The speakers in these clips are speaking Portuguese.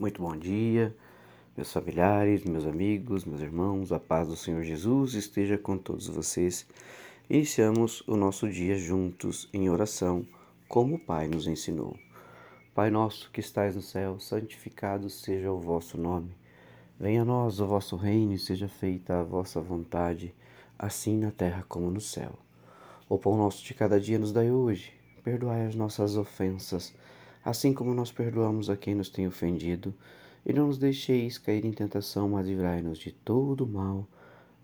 Muito bom dia, meus familiares, meus amigos, meus irmãos, a paz do Senhor Jesus esteja com todos vocês. Iniciamos o nosso dia juntos em oração, como o Pai nos ensinou. Pai nosso que estais no céu, santificado seja o vosso nome. Venha a nós o vosso reino e seja feita a vossa vontade, assim na terra como no céu. O pão nosso de cada dia nos dai hoje. Perdoai as nossas ofensas assim como nós perdoamos a quem nos tem ofendido, e não nos deixeis cair em tentação, mas livrai-nos de todo mal.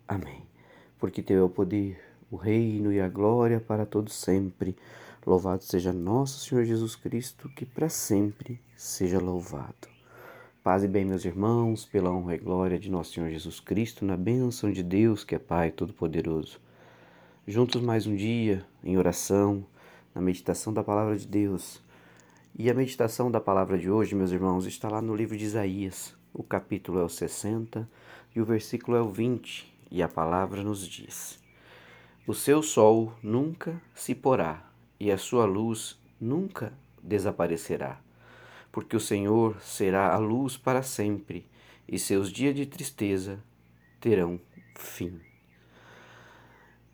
Amém. Porque teu é o poder, o reino e a glória para todos sempre. Louvado seja nosso Senhor Jesus Cristo, que para sempre seja louvado. Paz e bem, meus irmãos, pela honra e glória de nosso Senhor Jesus Cristo, na bênção de Deus, que é Pai Todo-Poderoso. Juntos mais um dia, em oração, na meditação da palavra de Deus. E a meditação da palavra de hoje, meus irmãos, está lá no livro de Isaías. O capítulo é o 60 e o versículo é o 20, e a palavra nos diz: O seu sol nunca se porá, e a sua luz nunca desaparecerá, porque o Senhor será a luz para sempre, e seus dias de tristeza terão fim.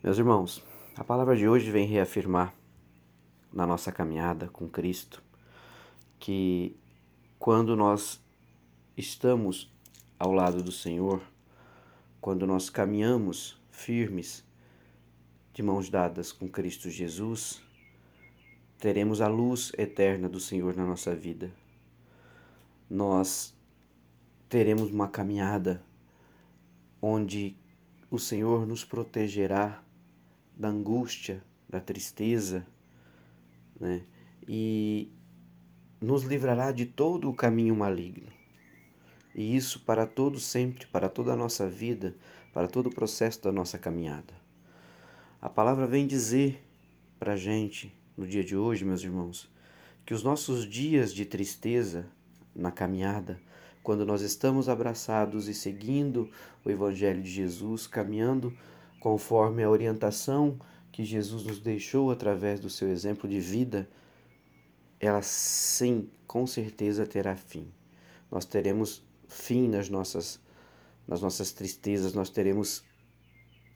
Meus irmãos, a palavra de hoje vem reafirmar na nossa caminhada com Cristo que quando nós estamos ao lado do Senhor, quando nós caminhamos firmes, de mãos dadas com Cristo Jesus, teremos a luz eterna do Senhor na nossa vida. Nós teremos uma caminhada onde o Senhor nos protegerá da angústia, da tristeza, né? E nos livrará de todo o caminho maligno. E isso para todo sempre, para toda a nossa vida, para todo o processo da nossa caminhada. A palavra vem dizer para a gente, no dia de hoje, meus irmãos, que os nossos dias de tristeza na caminhada, quando nós estamos abraçados e seguindo o Evangelho de Jesus, caminhando conforme a orientação que Jesus nos deixou através do seu exemplo de vida, ela sim, com certeza terá fim. Nós teremos fim nas nossas nas nossas tristezas, nós teremos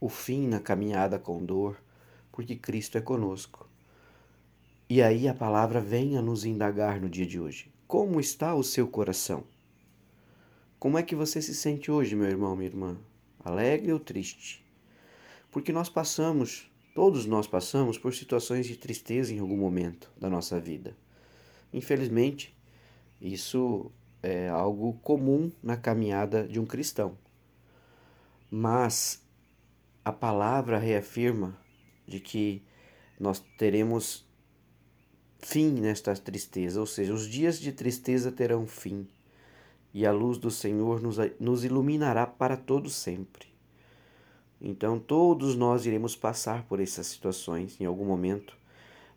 o fim na caminhada com dor, porque Cristo é conosco. E aí a palavra vem a nos indagar no dia de hoje. Como está o seu coração? Como é que você se sente hoje, meu irmão, minha irmã? Alegre ou triste? Porque nós passamos, todos nós passamos por situações de tristeza em algum momento da nossa vida. Infelizmente, isso é algo comum na caminhada de um cristão. Mas a palavra reafirma de que nós teremos fim nesta tristeza, ou seja, os dias de tristeza terão fim, e a luz do Senhor nos, nos iluminará para todo sempre. Então, todos nós iremos passar por essas situações em algum momento,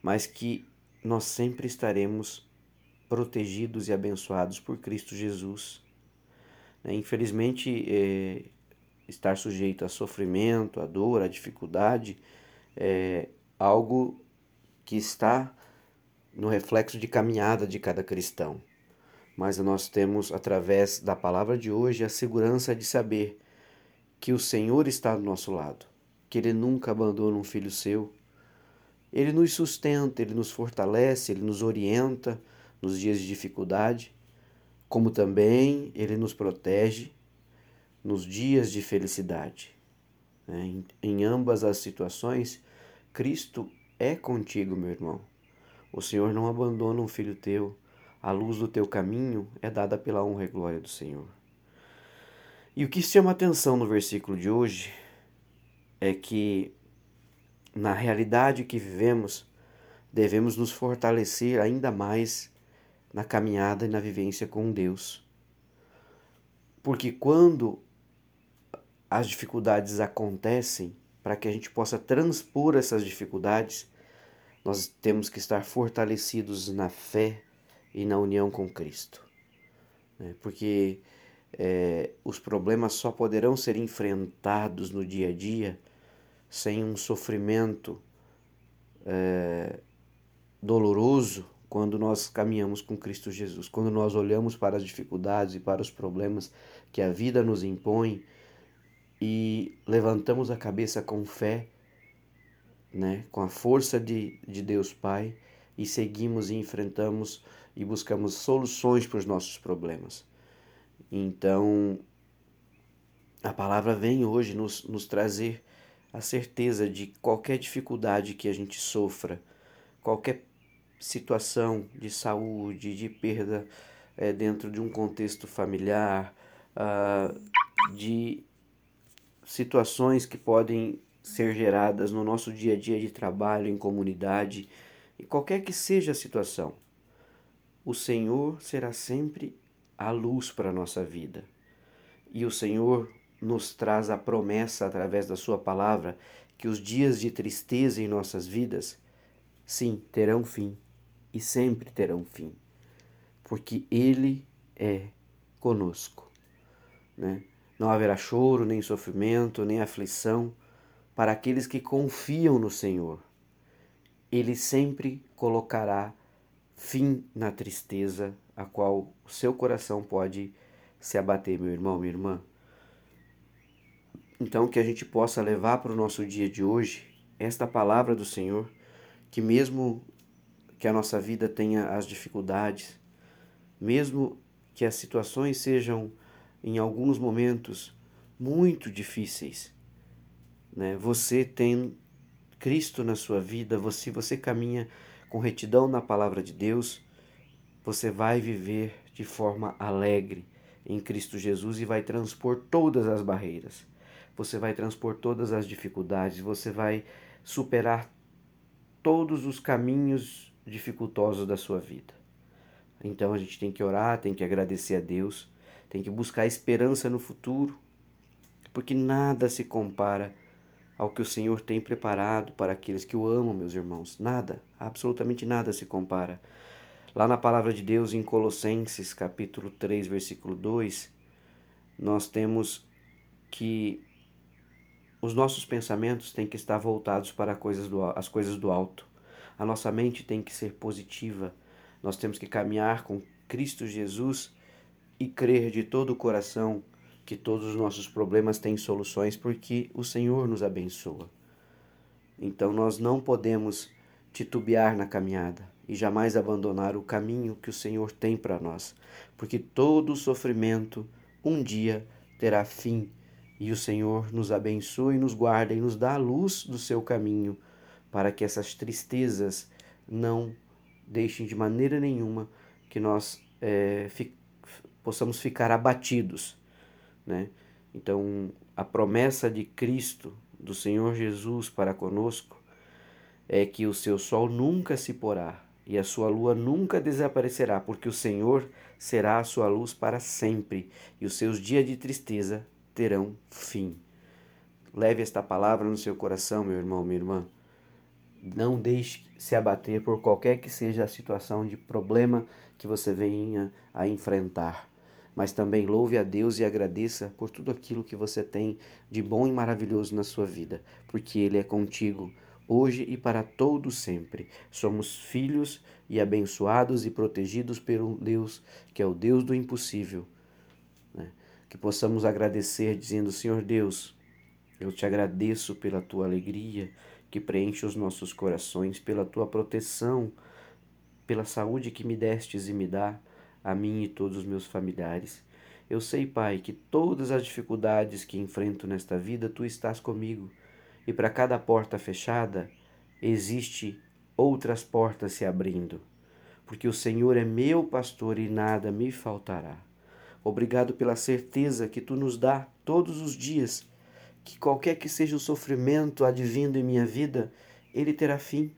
mas que nós sempre estaremos protegidos e abençoados por Cristo Jesus. Né, infelizmente, é, estar sujeito a sofrimento, a dor, a dificuldade é algo que está no reflexo de caminhada de cada cristão. Mas nós temos, através da palavra de hoje, a segurança de saber que o Senhor está do nosso lado, que Ele nunca abandona um filho seu. Ele nos sustenta, Ele nos fortalece, Ele nos orienta nos dias de dificuldade, como também Ele nos protege nos dias de felicidade. Né? Em, ambas as situações, Cristo é contigo, meu irmão. O Senhor não abandona um filho teu. A luz do teu caminho é dada pela honra e glória do Senhor. E o que chama atenção no versículo de hoje é que, na realidade que vivemos, devemos nos fortalecer ainda mais na caminhada e na vivência com Deus. Porque quando as dificuldades acontecem, para que a gente possa transpor essas dificuldades, nós temos que estar fortalecidos na fé e na união com Cristo. Né? Porque é, os problemas só poderão ser enfrentados no dia a dia sem um sofrimento é, doloroso quando nós caminhamos com Cristo Jesus, quando nós olhamos para as dificuldades e para os problemas que a vida nos impõe e levantamos a cabeça com fé, né, com a força de, de Deus Pai e seguimos e enfrentamos e buscamos soluções para os nossos problemas. Então, a palavra vem hoje nos, nos trazer a certeza de qualquer dificuldade que a gente sofra, qualquer situação de saúde, de perda é, dentro de um contexto familiar, uh, de situações que podem ser geradas no nosso dia a dia de trabalho, em comunidade, e qualquer que seja a situação, o Senhor será sempre a luz para a nossa vida. E o Senhor nos traz a promessa através da Sua palavra que os dias de tristeza em nossas vidas, sim, terão fim e sempre terão fim, porque Ele é conosco. Né? Não haverá choro, nem sofrimento, nem aflição para aqueles que confiam no Senhor. Ele sempre colocará fim na tristeza a qual o seu coração pode se abater, meu irmão, minha irmã. Então, que a gente possa levar para o nosso dia de hoje esta palavra do Senhor, que mesmo que a nossa vida tenha as dificuldades, mesmo que as situações sejam em alguns momentos muito difíceis, né? Você tem Cristo na sua vida, você você caminha com retidão na palavra de Deus, você vai viver de forma alegre em Cristo Jesus e vai transpor todas as barreiras. Você vai transpor todas as dificuldades, você vai superar todos os caminhos dificultosos da sua vida. Então a gente tem que orar, tem que agradecer a Deus, tem que buscar esperança no futuro, porque nada se compara ao que o Senhor tem preparado para aqueles que o amam, meus irmãos. Nada, absolutamente nada se compara. Lá na palavra de Deus, em Colossenses, capítulo 3, versículo 2, nós temos que os nossos pensamentos têm que estar voltados para coisas do, as coisas do alto. A nossa mente tem que ser positiva. Nós temos que caminhar com Cristo Jesus e crer de todo o coração que todos os nossos problemas têm soluções porque o Senhor nos abençoa. Então nós não podemos titubear na caminhada e jamais abandonar o caminho que o Senhor tem para nós, porque todo sofrimento um dia terá fim e o Senhor nos abençoe, e nos guarda e nos dá a luz do seu caminho para que essas tristezas não deixem de maneira nenhuma que nós é, fi, possamos ficar abatidos. Né? Então, a promessa de Cristo, do Senhor Jesus para conosco, é que o seu sol nunca se porá e a sua lua nunca desaparecerá, porque o Senhor será a sua luz para sempre e os seus dias de tristeza terão fim. Leve esta palavra no seu coração, meu irmão, minha irmã. Não deixe se abater por qualquer que seja a situação de problema que você venha a enfrentar. Mas também louve a Deus e agradeça por tudo aquilo que você tem de bom e maravilhoso na sua vida, porque Ele é contigo hoje e para todo sempre. Somos filhos e abençoados e protegidos pelo Deus que é o Deus do impossível. Né? Que possamos agradecer dizendo, Senhor Deus, eu te agradeço pela tua alegria, que preenche os nossos corações, pela tua proteção, pela saúde que me destes e me dá, a mim e todos os meus familiares. Eu sei, Pai, que todas as dificuldades que enfrento nesta vida, tu estás comigo, e para cada porta fechada, existe outras portas se abrindo, porque o Senhor é meu pastor e nada me faltará. Obrigado pela certeza que tu nos dá todos os dias que qualquer que seja o sofrimento advindo em minha vida, ele terá fim,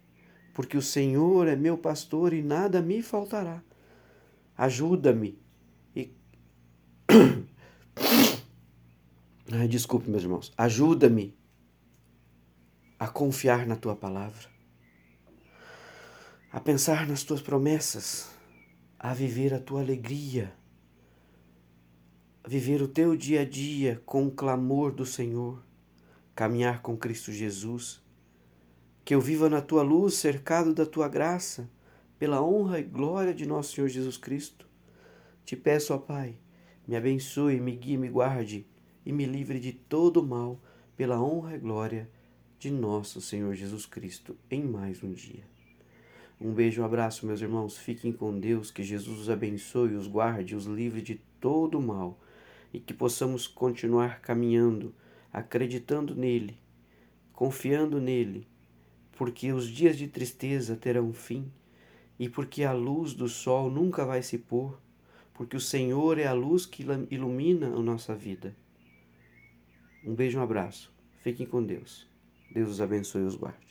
porque o Senhor é meu pastor e nada me faltará. Ajuda-me e. Ai, desculpe, meus irmãos. Ajuda-me a confiar na tua palavra, a pensar nas tuas promessas, a viver a tua alegria viver o teu dia a dia com o clamor do Senhor, caminhar com Cristo Jesus, que eu viva na tua luz, cercado da tua graça, pela honra e glória de nosso Senhor Jesus Cristo. Te peço, ó Pai, me abençoe, me guie, me guarde e me livre de todo mal, pela honra e glória de nosso Senhor Jesus Cristo, em mais um dia. Um beijo, um abraço, meus irmãos. Fiquem com Deus, que Jesus os abençoe, os guarde, os livre de todo mal e que possamos continuar caminhando, acreditando nele, confiando nele, porque os dias de tristeza terão fim e porque a luz do sol nunca vai se pôr, porque o Senhor é a luz que ilumina a nossa vida. Um beijo, um abraço. Fiquem com Deus. Deus os abençoe e os guarde.